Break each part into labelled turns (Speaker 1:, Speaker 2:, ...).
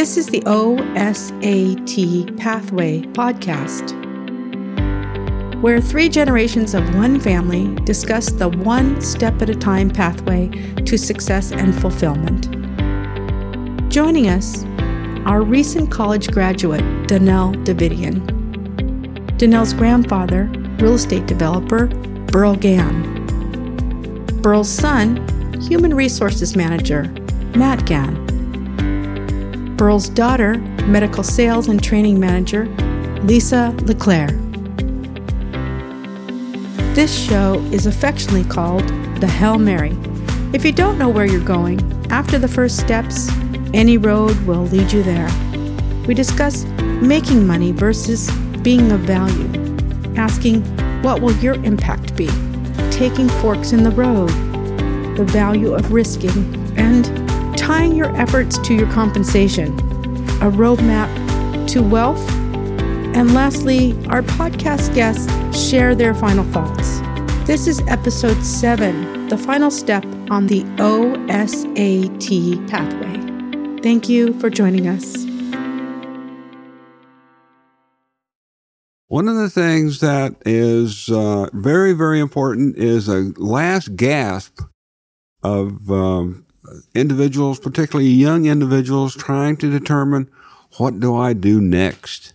Speaker 1: This is the OSAT Pathway podcast, where three generations of one family discuss the one step at a time pathway to success and fulfillment. Joining us, our recent college graduate, Danelle Davidian. Danelle's grandfather, real estate developer, Burl Gann. Burl's son, human resources manager, Matt Gann. Burl's daughter, medical sales and training manager, Lisa LeClaire. This show is affectionately called the Hail Mary. If you don't know where you're going, after the first steps, any road will lead you there. We discuss making money versus being of value, asking what will your impact be, taking forks in the road, the value of risking, and tying your efforts to your compensation, a roadmap to wealth, and lastly, our podcast guests share their final thoughts. This is episode seven, the final step on the OSAT pathway. Thank you for joining us.
Speaker 2: One of the things that is uh, very, very important is a last gasp of um, individuals, particularly young individuals, trying to determine what do I do next?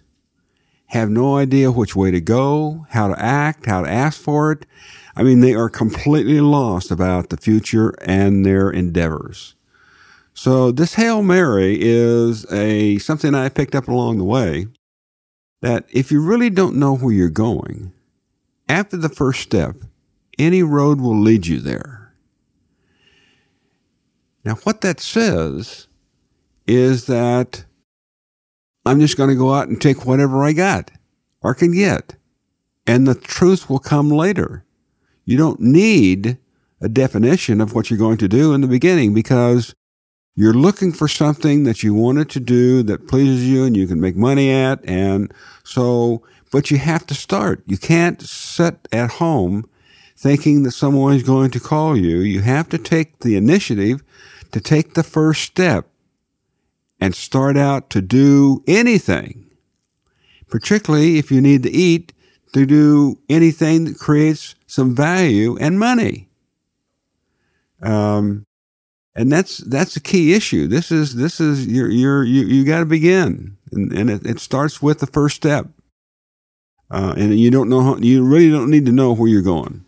Speaker 2: Have no idea which way to go, how to act, how to ask for it. I mean, they are completely lost about the future and their endeavors. So this Hail Mary is a something I picked up along the way that if you really don't know where you're going, after the first step, any road will lead you there. Now, what that says is that I'm just going to go out and take whatever I got or can get, and the truth will come later. You don't need a definition of what you're going to do in the beginning because you're looking for something that you wanted to do that pleases you and you can make money at. And so, but you have to start. You can't sit at home thinking that someone is going to call you. You have to take the initiative to take the first step and start out to do anything, particularly if you need to eat, to do anything that creates some value and money. Um, and that's that's the key issue. This is this is you're you're you you got to begin, and, and it, it, starts with the first step. Uh, and you don't know how, you really don't need to know where you're going.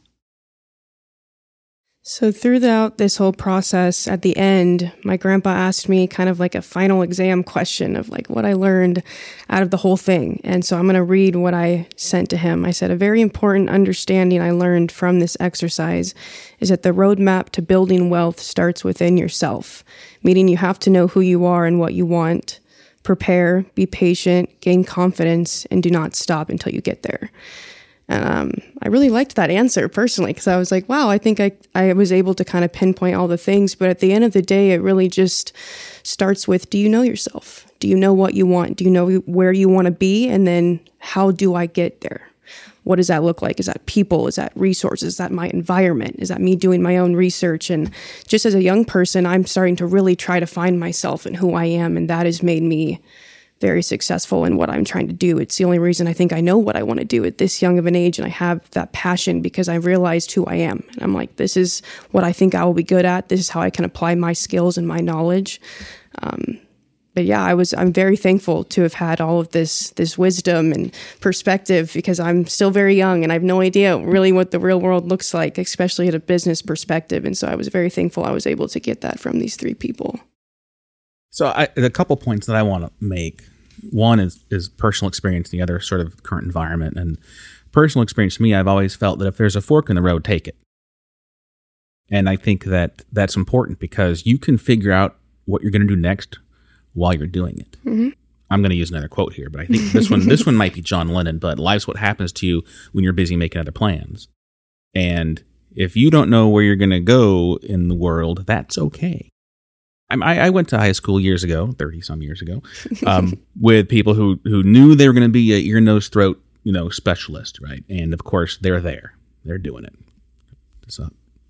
Speaker 3: So, throughout this whole process, at the end, my grandpa asked me kind of like a final exam question of like what I learned out of the whole thing. And so, I'm going to read what I sent to him. I said, A very important understanding I learned from this exercise is that the roadmap to building wealth starts within yourself, meaning you have to know who you are and what you want. Prepare, be patient, gain confidence, and do not stop until you get there. And um, I really liked that answer personally because I was like, wow, I think I, I was able to kind of pinpoint all the things. But at the end of the day, it really just starts with do you know yourself? Do you know what you want? Do you know where you want to be? And then how do I get there? What does that look like? Is that people? Is that resources? Is that my environment? Is that me doing my own research? And just as a young person, I'm starting to really try to find myself and who I am. And that has made me very successful in what I'm trying to do. It's the only reason I think I know what I want to do at this young of an age. And I have that passion because I realized who I am. And I'm like, this is what I think I will be good at. This is how I can apply my skills and my knowledge. Um, but yeah, I was I'm very thankful to have had all of this this wisdom and perspective because I'm still very young and I have no idea really what the real world looks like, especially at a business perspective. And so I was very thankful I was able to get that from these three people.
Speaker 4: So I, a couple points that I want to make. One is is personal experience. The other sort of current environment and personal experience. To me, I've always felt that if there's a fork in the road, take it. And I think that that's important because you can figure out what you're going to do next while you're doing it. Mm-hmm. I'm going to use another quote here, but I think this one this one might be John Lennon. But life's what happens to you when you're busy making other plans. And if you don't know where you're going to go in the world, that's okay. I, I went to high school years ago, thirty some years ago, um, with people who who knew they were going to be a ear, nose, throat, you know, specialist, right? And of course, they're there, they're doing it. So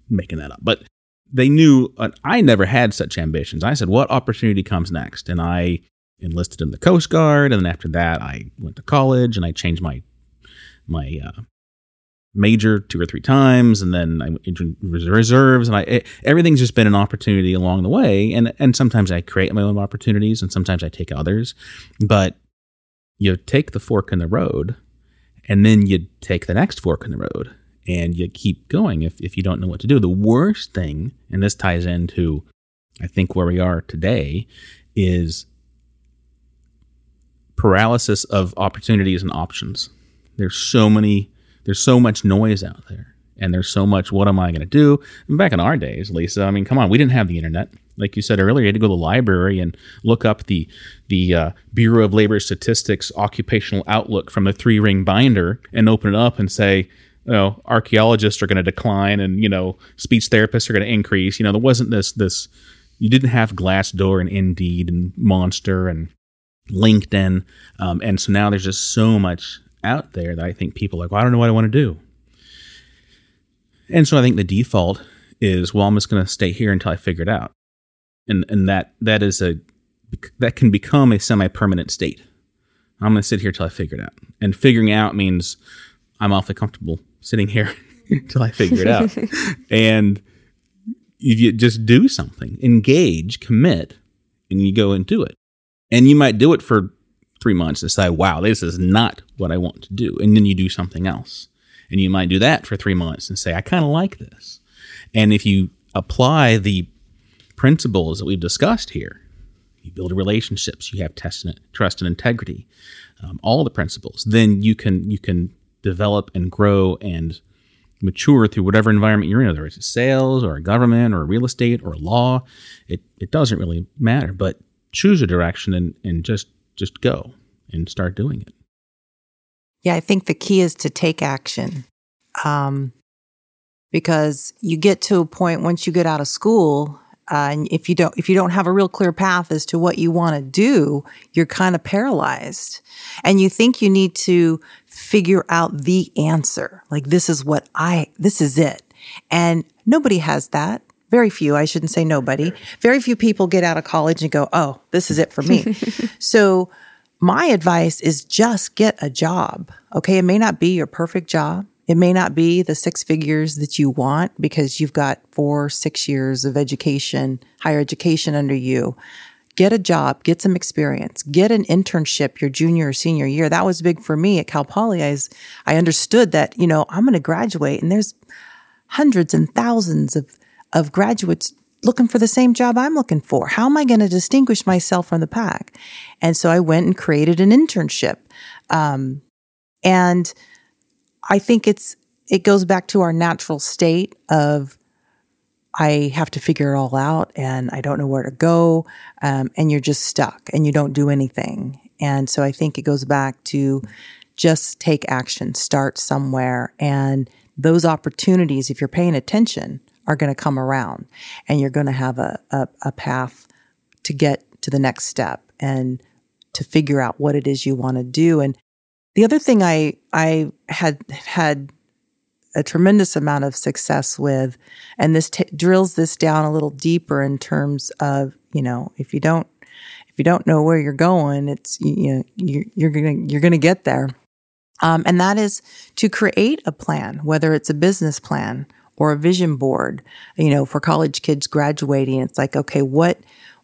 Speaker 4: making that up, but they knew. Uh, I never had such ambitions. I said, "What opportunity comes next?" And I enlisted in the Coast Guard, and then after that, I went to college and I changed my my uh, major two or three times, and then I entered reserves, and I it, everything's just been an opportunity along the way, and and sometimes I create my own opportunities, and sometimes I take others, but you take the fork in the road, and then you take the next fork in the road, and you keep going if if you don't know what to do. The worst thing, and this ties into, I think where we are today, is paralysis of opportunities and options. There's so many there's so much noise out there and there's so much what am i going to do? And back in our days lisa i mean come on we didn't have the internet. Like you said earlier you had to go to the library and look up the the uh, bureau of labor statistics occupational outlook from the three ring binder and open it up and say you know archaeologists are going to decline and you know speech therapists are going to increase. You know there wasn't this this you didn't have glassdoor and indeed and monster and linkedin um, and so now there's just so much out there that I think people are like, well, I don't know what I want to do. And so I think the default is, well, I'm just going to stay here until I figure it out. And, and that, that is a, that can become a semi-permanent state. I'm going to sit here till I figure it out. And figuring out means I'm awfully comfortable sitting here until I figure it out. and if you just do something, engage, commit, and you go and do it. And you might do it for three months and decide, wow, this is not what I want to do. And then you do something else. And you might do that for three months and say, I kind of like this. And if you apply the principles that we've discussed here, you build relationships, you have trust and, integrity, um, all the principles, then you can you can develop and grow and mature through whatever environment you're in, whether it's sales or a government or real estate or law. It it doesn't really matter, but choose a direction and, and just just go and start doing it.
Speaker 5: Yeah, I think the key is to take action. Um, because you get to a point once you get out of school, uh, and if you don't, if you don't have a real clear path as to what you want to do, you're kind of paralyzed, and you think you need to figure out the answer. Like this is what I, this is it, and nobody has that very few, I shouldn't say nobody, very few people get out of college and go, oh, this is it for me. so my advice is just get a job. Okay. It may not be your perfect job. It may not be the six figures that you want because you've got four, six years of education, higher education under you. Get a job, get some experience, get an internship your junior or senior year. That was big for me at Cal Poly. I, was, I understood that, you know, I'm going to graduate and there's hundreds and thousands of of graduates looking for the same job I'm looking for. How am I going to distinguish myself from the pack? And so I went and created an internship. Um, and I think it's, it goes back to our natural state of, I have to figure it all out and I don't know where to go. Um, and you're just stuck and you don't do anything. And so I think it goes back to just take action, start somewhere. And those opportunities, if you're paying attention, are going to come around and you're going to have a, a, a path to get to the next step and to figure out what it is you want to do. And the other thing I, I had had a tremendous amount of success with, and this t- drills this down a little deeper in terms of, you know, if you don't, if you don't know where you're going, it's, you know, you're, going to, you're going to get there. Um, and that is to create a plan, whether it's a business plan or a vision board, you know, for college kids graduating. It's like, okay, what,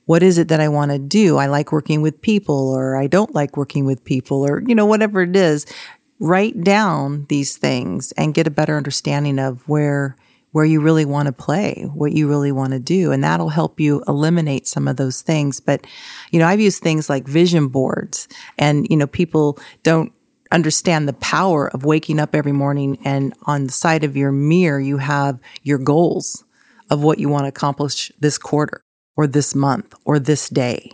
Speaker 5: what is it that I want to do? I like working with people or I don't like working with people or, you know, whatever it is. Write down these things and get a better understanding of where, where you really want to play, what you really want to do. And that'll help you eliminate some of those things. But, you know, I've used things like vision boards and, you know, people don't understand the power of waking up every morning and on the side of your mirror, you have your goals of what you want to accomplish this quarter or this month or this day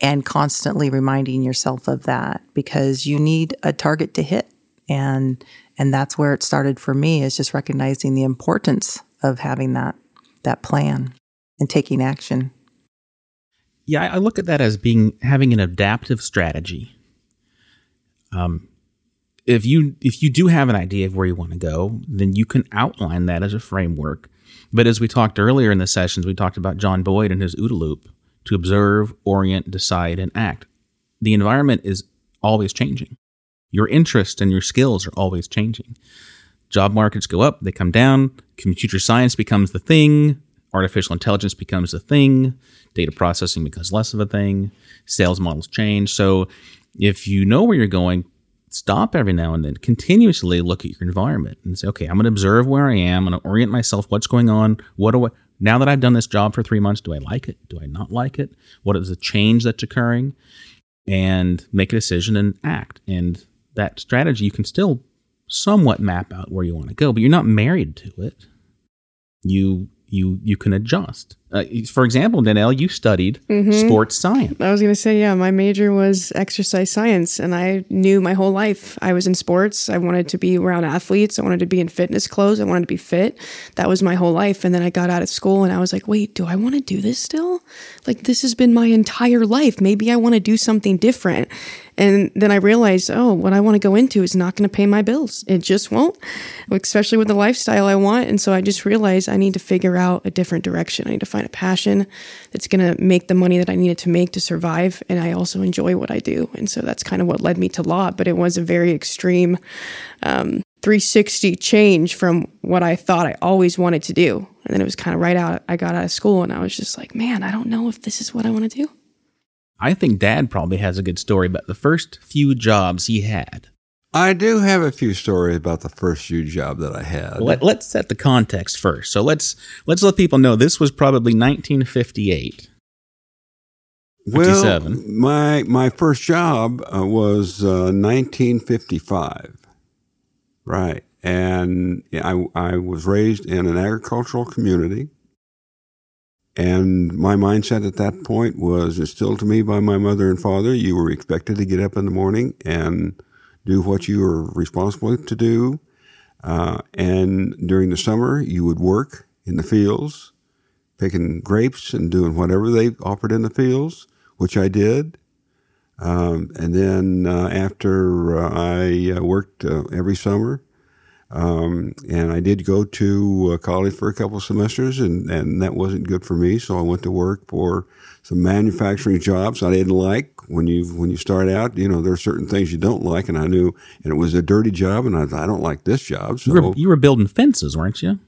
Speaker 5: and constantly reminding yourself of that because you need a target to hit. And, and that's where it started for me is just recognizing the importance of having that, that plan and taking action.
Speaker 4: Yeah, I look at that as being having an adaptive strategy. Um, if you if you do have an idea of where you want to go, then you can outline that as a framework. But as we talked earlier in the sessions, we talked about John Boyd and his OODA loop to observe, orient, decide, and act. the environment is always changing. Your interests and your skills are always changing. Job markets go up, they come down. Computer science becomes the thing. Artificial intelligence becomes the thing. Data processing becomes less of a thing. Sales models change. So if you know where you're going, stop every now and then, continuously look at your environment and say, okay, I'm going to observe where I am. I'm going to orient myself. What's going on? What do I, now that I've done this job for three months, do I like it? Do I not like it? What is the change that's occurring? And make a decision and act. And that strategy, you can still somewhat map out where you want to go, but you're not married to it. You you you can adjust. Uh, for example, Danelle, you studied mm-hmm. sports science.
Speaker 3: I was going to say, yeah, my major was exercise science, and I knew my whole life I was in sports. I wanted to be around athletes. I wanted to be in fitness clothes. I wanted to be fit. That was my whole life. And then I got out of school, and I was like, wait, do I want to do this still? Like this has been my entire life. Maybe I want to do something different. And then I realized, oh, what I want to go into is not going to pay my bills. It just won't, especially with the lifestyle I want. And so I just realized I need to figure out a different direction. I need to find a passion that's going to make the money that I needed to make to survive. And I also enjoy what I do. And so that's kind of what led me to law. But it was a very extreme um, 360 change from what I thought I always wanted to do. And then it was kind of right out, I got out of school and I was just like, man, I don't know if this is what I want to do.
Speaker 4: I think dad probably has a good story about the first few jobs he had.
Speaker 2: I do have a few stories about the first few job that I had.
Speaker 4: Let, us set the context first. So let's let's let people know this was probably 1958.
Speaker 2: Well, my my first job uh, was uh, 1955, right? And I I was raised in an agricultural community. And my mindset at that point was instilled to me by my mother and father. You were expected to get up in the morning and do what you were responsible to do. Uh, and during the summer, you would work in the fields, picking grapes and doing whatever they offered in the fields, which I did. Um, and then uh, after uh, I uh, worked uh, every summer, um, and I did go to uh, college for a couple of semesters, and, and that wasn't good for me. So I went to work for some manufacturing jobs I didn't like. When you when you start out, you know there are certain things you don't like, and I knew, and it was a dirty job, and I I don't like this job. So
Speaker 4: you were, you were building fences, weren't you?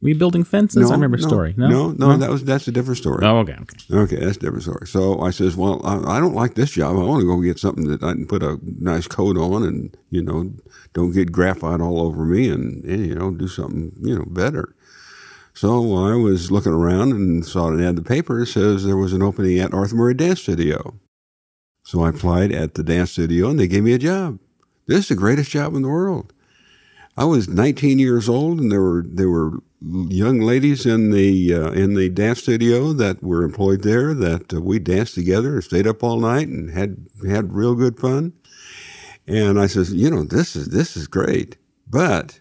Speaker 4: Rebuilding fences? No, I remember
Speaker 2: no,
Speaker 4: a story.
Speaker 2: No? no, no, that was that's a different story.
Speaker 4: Oh, okay, okay.
Speaker 2: Okay, that's a different story. So I says, well, I, I don't like this job. I want to go get something that I can put a nice coat on and, you know, don't get graphite all over me and, and you know, do something, you know, better. So I was looking around and saw an ad in the paper. It says there was an opening at Arthur Murray Dance Studio. So I applied at the dance studio and they gave me a job. This is the greatest job in the world. I was 19 years old, and there were there were young ladies in the uh, in the dance studio that were employed there that uh, we danced together and stayed up all night and had had real good fun. And I says, you know, this is this is great, but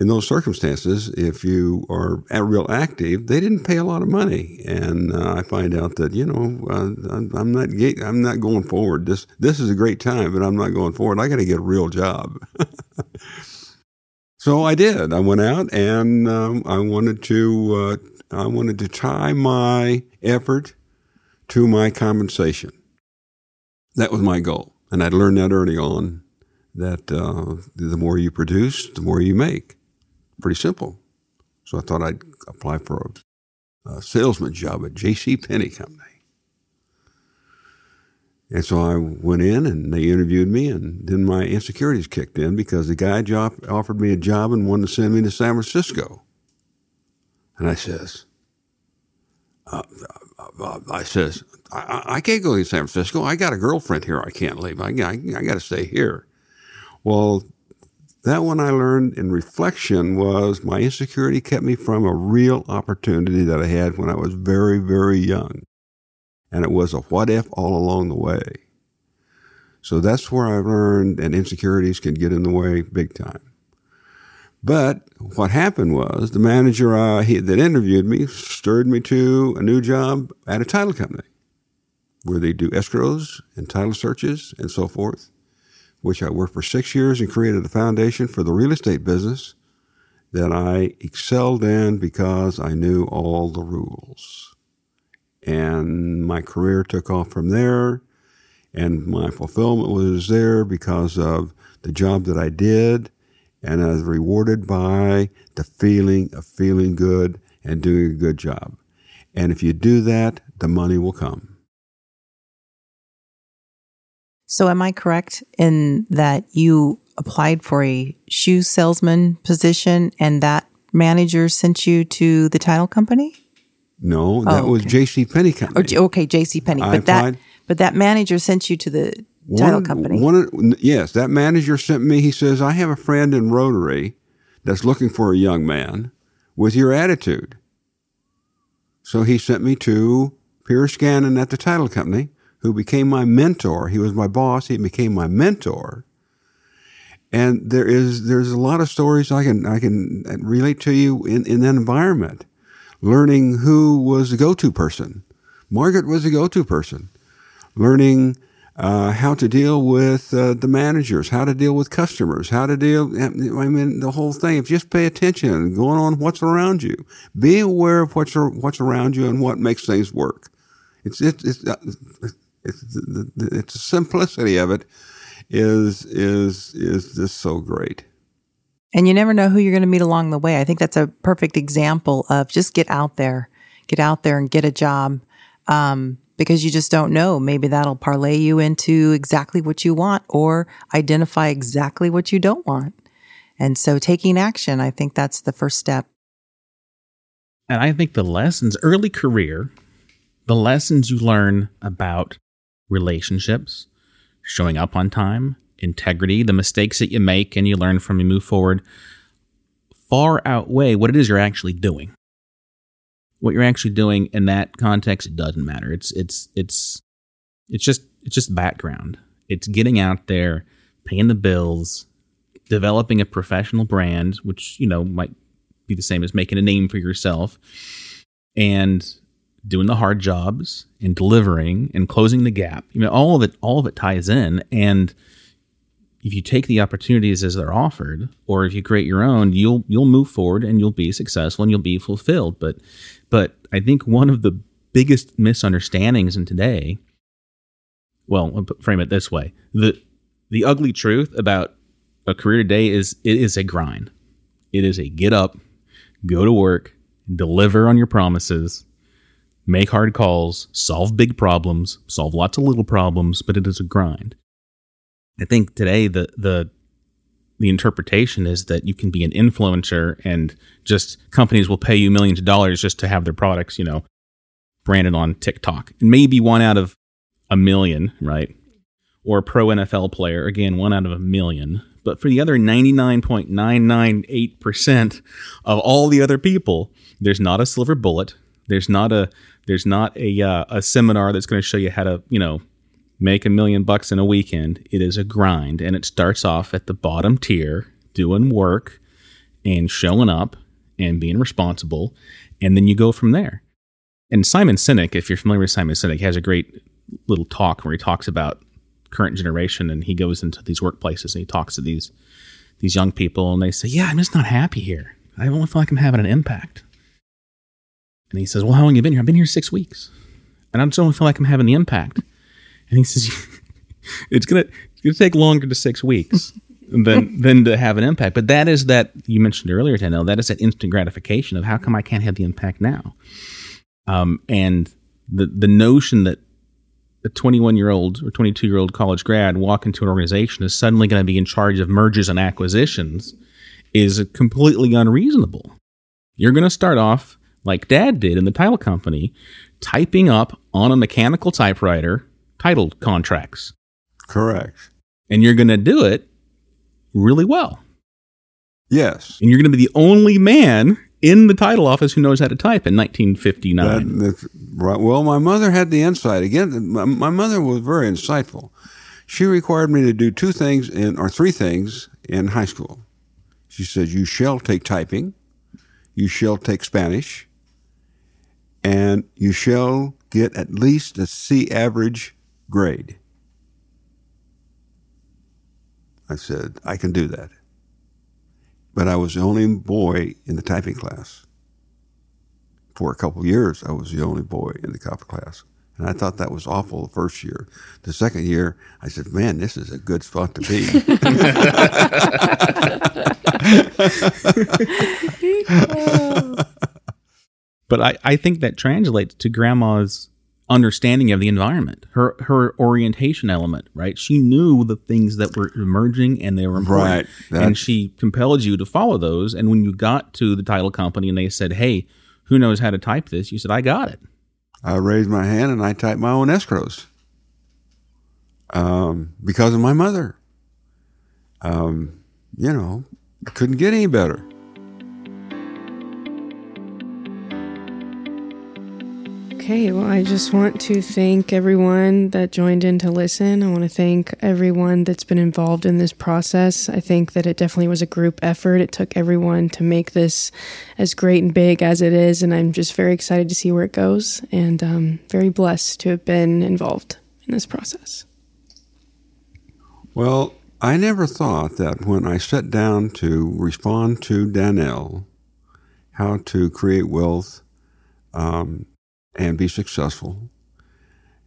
Speaker 2: in those circumstances, if you are at real active, they didn't pay a lot of money, and uh, I find out that you know uh, I'm, not I'm not going forward. This this is a great time, but I'm not going forward. I got to get a real job. so I did. I went out and um, I wanted to uh, I wanted to tie my effort to my compensation. That was my goal, and I'd learned that early on. That uh, the more you produce, the more you make pretty simple. So I thought I'd apply for a, a salesman job at J.C. Penney Company. And so I went in and they interviewed me, and then my insecurities kicked in because the guy job, offered me a job and wanted to send me to San Francisco. And I says, uh, uh, uh I says, I, I, can't go to San Francisco. I got a girlfriend here. I can't leave. I, I, I got to stay here. Well, that one I learned in reflection was my insecurity kept me from a real opportunity that I had when I was very, very young. And it was a what if all along the way. So that's where I learned that insecurities can get in the way big time. But what happened was the manager he, that interviewed me stirred me to a new job at a title company where they do escrows and title searches and so forth which I worked for six years and created a foundation for the real estate business that I excelled in because I knew all the rules. And my career took off from there. And my fulfillment was there because of the job that I did. And I was rewarded by the feeling of feeling good and doing a good job. And if you do that, the money will come.
Speaker 5: So, am I correct in that you applied for a shoe salesman position and that manager sent you to the title company?
Speaker 2: No, that
Speaker 5: Oh,
Speaker 2: was. J.C. Penney oh,
Speaker 5: Or,
Speaker 2: company.
Speaker 5: okay, J.C. Penney, but that
Speaker 2: applied.
Speaker 5: but that manager sent you to the title company.
Speaker 2: One yes, that manager sent me. He says, "I have a friend in Rotary that's looking for a young man with your attitude." So he sent me to Pierce Gannon at the title company, who became my mentor. He was my boss. He became my mentor. And there is there's a lot of stories I can I can relate to you in, in that environment. Learning who was the go-to person. Margaret was the go-to person. Learning uh, how to deal with uh, the managers, how to deal with customers, how to deal. I mean, the whole thing. If just pay attention going on what's around you, be aware of what's what's around you and what makes things work. It's it's it's, uh, it's the, the simplicity of it is is is just so great.
Speaker 5: And you never know who you're going to meet along the way. I think that's a perfect example of just get out there, get out there and get a job. Um, because you just don't know. Maybe that'll parlay you into exactly what you want or identify exactly what you don't want. And so taking action, I think that's the first step.
Speaker 4: And I think the lessons, early career, the lessons you learn about relationships, showing up on time, integrity, the mistakes that you make and you learn from and move forward, far outweigh what it is you're actually doing. What you're actually doing in that context, doesn't matter. It's it's it's it's just it's just background. It's getting out there, paying the bills, developing a professional brand, which you know might be the same as making a name for yourself, and doing the hard jobs and delivering and closing the gap. You know, all of it all of it ties in. And if you take the opportunities as they're offered, or if you create your own, you'll you'll move forward and you'll be successful and you'll be fulfilled. But but I think one of the biggest misunderstandings in today well, I'll frame it this way: the the ugly truth about a career today is it is a grind. It is a get up, go to work, deliver on your promises, make hard calls, solve big problems, solve lots of little problems, but it is a grind. I think today the the the interpretation is that you can be an influencer and just companies will pay you millions of dollars just to have their products, you know, branded on TikTok. And maybe one out of a million, right? Or a pro NFL player, again, one out of a million. But for the other 99.998% of all the other people, there's not a silver bullet. There's not a there's not a uh, a seminar that's going to show you how to, you know, make a million bucks in a weekend. It is a grind and it starts off at the bottom tier, doing work and showing up and being responsible, and then you go from there. And Simon Sinek, if you're familiar with Simon Sinek, has a great little talk where he talks about current generation and he goes into these workplaces and he talks to these these young people and they say, "Yeah, I'm just not happy here. I don't feel like I'm having an impact." And he says, "Well, how long have you been here? I've been here six weeks, and I just don't feel like I'm having the impact." And he says, "It's gonna it's gonna take longer to six weeks." than than to have an impact, but that is that you mentioned earlier, Danelle. That is that instant gratification of how come I can't have the impact now, um, and the the notion that a 21 year old or 22 year old college grad walk into an organization is suddenly going to be in charge of mergers and acquisitions is completely unreasonable. You're going to start off like dad did in the title company, typing up on a mechanical typewriter title contracts.
Speaker 2: Correct.
Speaker 4: And you're going to do it really well.
Speaker 2: Yes.
Speaker 4: And you're going to be the only man in the title office who knows how to type in 1959.
Speaker 2: That- right. Well, my mother had the insight. Again, my, my mother was very insightful. She required me to do two things in, or three things in high school. She said, "You shall take typing, you shall take Spanish, and you shall get at least a C average grade." I said, "I can do that." But I was the only boy in the typing class for a couple of years, I was the only boy in the Kappa class. And I thought that was awful the first year. The second year, I said, man, this is a good spot to be.
Speaker 4: but I, I think that translates to grandma's understanding of the environment, her her orientation element, right? She knew the things that were emerging and they were important.
Speaker 2: Right.
Speaker 4: and she compelled you to follow those. And when you got to the title company and they said, Hey, who knows how to type this? You said, I got it.
Speaker 2: I raised my hand and I typed my own escrows um, because of my mother. Um, you know, couldn't get any better.
Speaker 3: Okay, well, I just want to thank everyone that joined in to listen. I want to thank everyone that's been involved in this process. I think that it definitely was a group effort. It took everyone to make this as great and big as it is, and I'm just very excited to see where it goes and um, very blessed to have been involved in this process.
Speaker 2: Well, I never thought that when I sat down to respond to Danelle, how to create wealth, um, and be successful,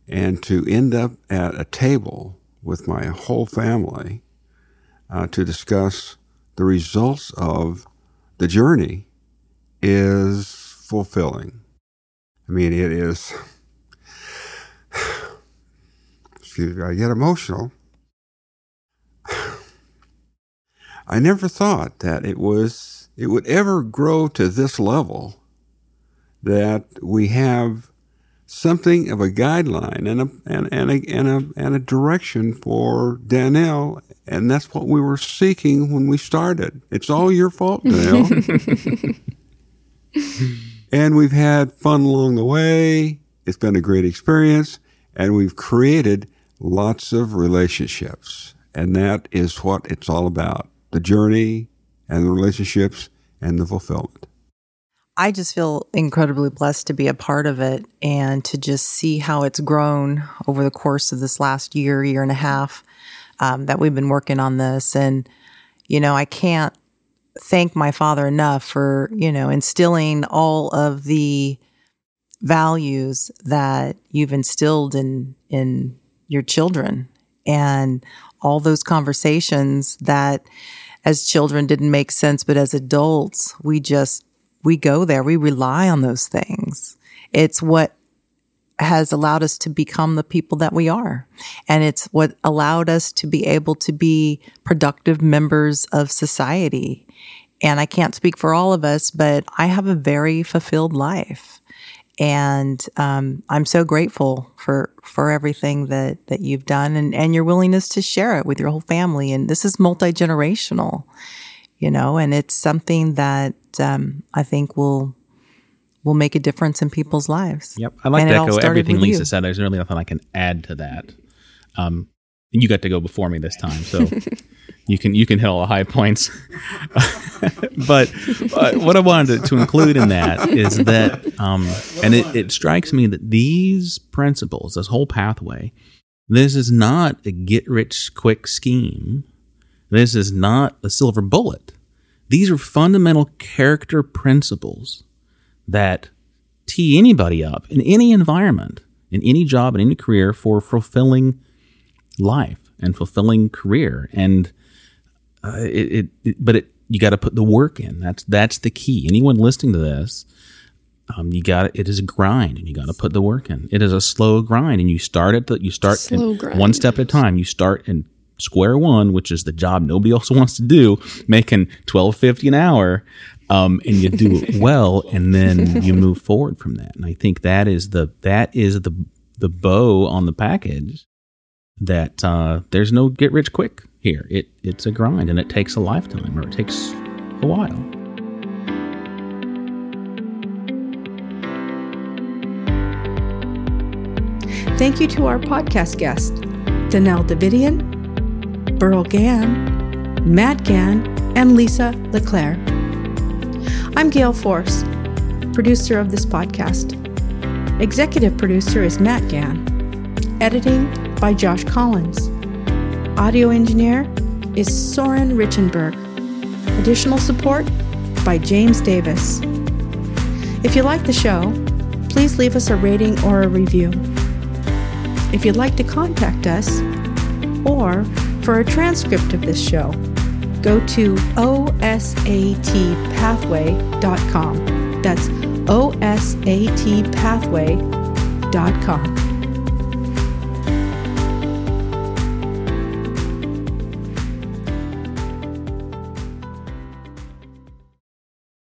Speaker 2: and to end up at a table with my whole family uh, to discuss the results of the journey is fulfilling. I mean, it is. Excuse me, I get emotional. I never thought that it was it would ever grow to this level that we have something of a guideline and a and, and a and a and a direction for Danelle, and that's what we were seeking when we started. It's all your fault, Danelle. and we've had fun along the way. It's been a great experience, and we've created lots of relationships, and that is what it's all about: the journey and the relationships and the fulfillment.
Speaker 5: I just feel incredibly blessed to be a part of it and to just see how it's grown over the course of this last year, year and a half um, that we've been working on this. And, you know, I can't thank my father enough for, you know, instilling all of the values that you've instilled in, in your children and all those conversations that as children didn't make sense, but as adults, we just we go there. We rely on those things. It's what has allowed us to become the people that we are. And it's what allowed us to be able to be productive members of society. And I can't speak for all of us, but I have a very fulfilled life. And um, I'm so grateful for for everything that that you've done and, and your willingness to share it with your whole family. And this is multi generational, you know, and it's something that um, I think will will make a difference in people's lives.
Speaker 4: Yep, I like
Speaker 5: And
Speaker 4: to echo everything Lisa
Speaker 5: you.
Speaker 4: said. There's really nothing I can add to that. Um, you got to go before me this time, so you can you can hit all the high points. but uh, what I wanted to, to include in that is that, um, and it, it strikes me that these principles, this whole pathway, this is not a get rich quick scheme. This is not a silver bullet. These are fundamental character principles that tee anybody up in any environment, in any job, in any career for fulfilling life and fulfilling career. And uh, it, it, it, but it, you got to put the work in. That's that's the key. Anyone listening to this, um, you got it is a grind, and you got to put the work in. It is a slow grind, and you start at the you start one step at a time. You start in square one, which is the job nobody else wants to do, making twelve fifty an hour, um, and you do it well, and then you move forward from that. And I think that is the that is the the bow on the package. That uh, there's no get rich quick here. It it's a grind, and it takes a lifetime, or it takes a while.
Speaker 1: Thank you to our podcast guest, Danelle Davidian, Burl Gann, Matt Gann, and Lisa LeClaire. I'm Gail Force, producer of this podcast. Executive producer is Matt Gann. Editing by Josh Collins. Audio engineer is Soren Richenberg. Additional support by James Davis. If you like the show, please leave us a rating or a review. If you'd like to contact us, or for a transcript of this show, go to osatpathway.com. That's osatpathway.com.